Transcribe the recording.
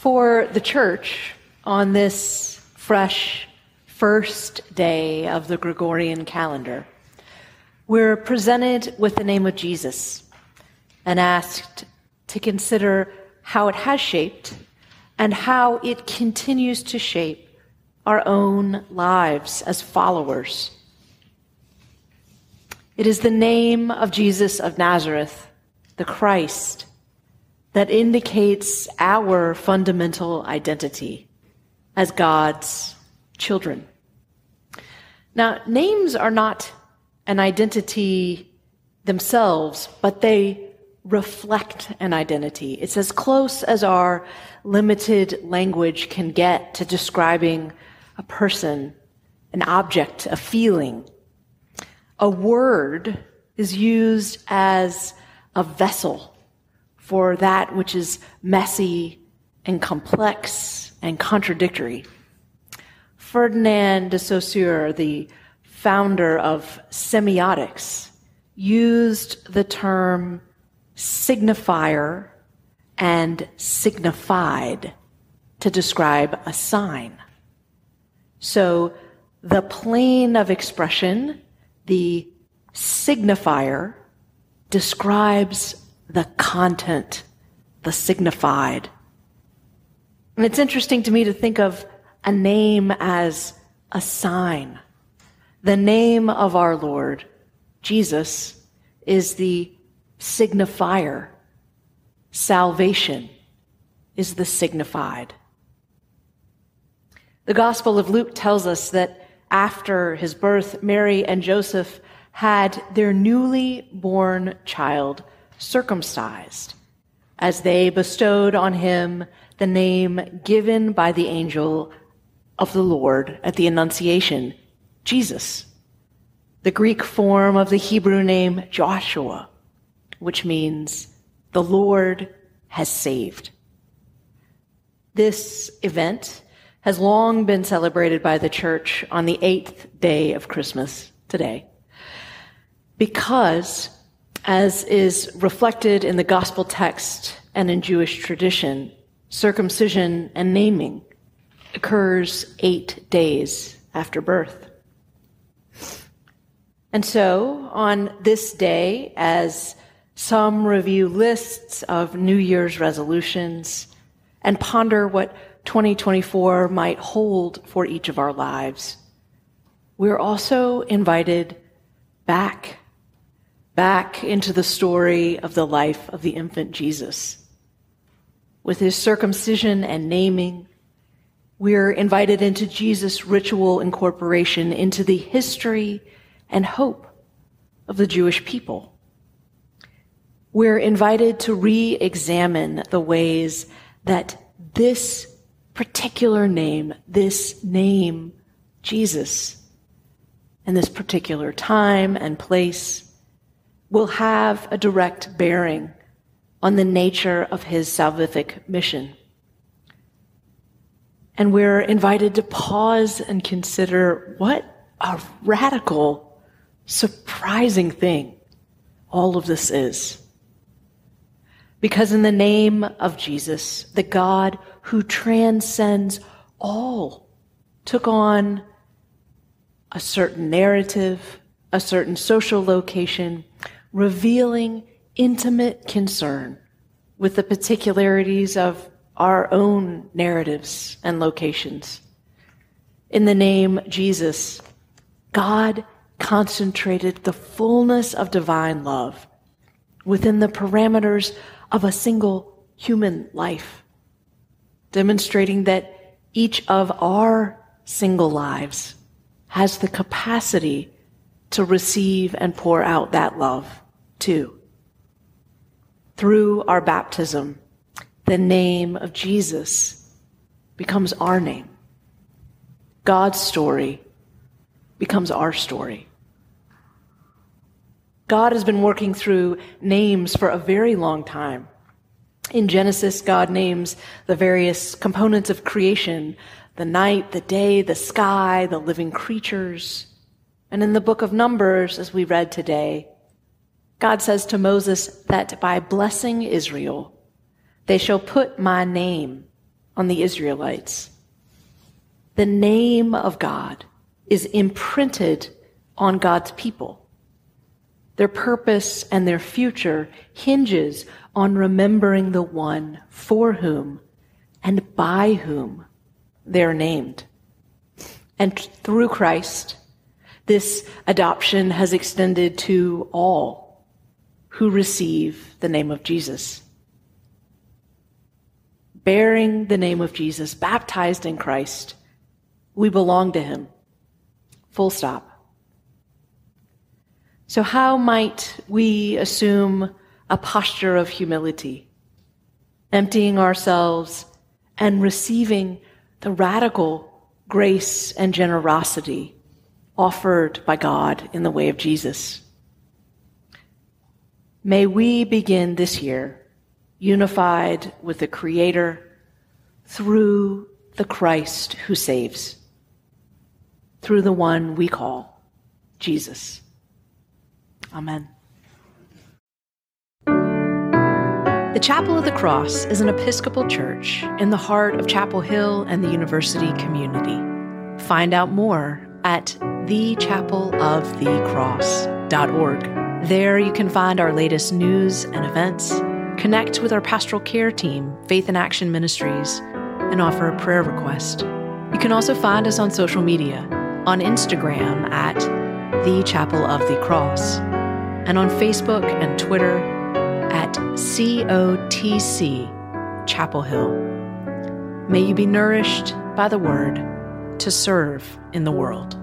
For the church, on this fresh first day of the Gregorian calendar, we're presented with the name of Jesus and asked to consider how it has shaped and how it continues to shape our own lives as followers. It is the name of Jesus of Nazareth, the Christ, that indicates our fundamental identity as God's children. Now, names are not an identity themselves, but they reflect an identity. It's as close as our limited language can get to describing a person, an object, a feeling. A word is used as a vessel for that which is messy and complex and contradictory. Ferdinand de Saussure, the founder of semiotics, used the term signifier and signified to describe a sign. So the plane of expression, the signifier, describes the content, the signified. And it's interesting to me to think of a name as a sign. The name of our Lord, Jesus, is the signifier. Salvation is the signified. The Gospel of Luke tells us that after his birth, Mary and Joseph had their newly born child circumcised, as they bestowed on him the name given by the angel of the Lord at the Annunciation, Jesus, the Greek form of the Hebrew name Joshua, which means the Lord has saved. This event has long been celebrated by the church on the eighth day of Christmas today because as is reflected in the gospel text and in Jewish tradition, circumcision and naming occurs eight days after birth. And so, on this day, as some review lists of New Year's resolutions and ponder what 2024 might hold for each of our lives, we're also invited back back into the story of the life of the infant Jesus. With his circumcision and naming, we're invited into Jesus' ritual incorporation into the history and hope of the Jewish people. We're invited to re examine the ways that this particular name, this name, Jesus, and this particular time and place, will have a direct bearing on the nature of his salvific mission. And we're invited to pause and consider what a radical, surprising thing all of this is. Because in the name of Jesus, the God who transcends all took on a certain narrative, a certain social location, revealing intimate concern with the particularities of our own narratives and locations. In the name Jesus, God concentrated the fullness of divine love within the parameters of a single human life, demonstrating that each of our single lives has the capacity to receive and pour out that love too. Through our baptism, the name of Jesus becomes our name. God's story becomes our story. God has been working through names for a very long time. In Genesis, God names the various components of creation the night, the day, the sky, the living creatures. And in the book of Numbers, as we read today, God says to Moses that by blessing Israel, they shall put my name on the Israelites. The name of God is imprinted on God's people. Their purpose and their future hinges on remembering the one for whom and by whom they're named. And through Christ, this adoption has extended to all who receive the name of Jesus. Bearing the name of Jesus, baptized in Christ, we belong to him. Full stop. So, how might we assume a posture of humility, emptying ourselves and receiving the radical grace and generosity offered by God in the way of Jesus. May we begin this year unified with the Creator through the Christ who saves, through the one we call Jesus. Amen. The Chapel of the Cross is an Episcopal church in the heart of Chapel Hill and the university community. Find out more at thechapelofthecross.org. There you can find our latest news and events, connect with our pastoral care team, Faith in Action Ministries, and offer a prayer request. You can also find us on social media, on Instagram at The Chapel of the Cross, and on Facebook and Twitter at COTC Chapel Hill. May you be nourished by the word to serve in the world.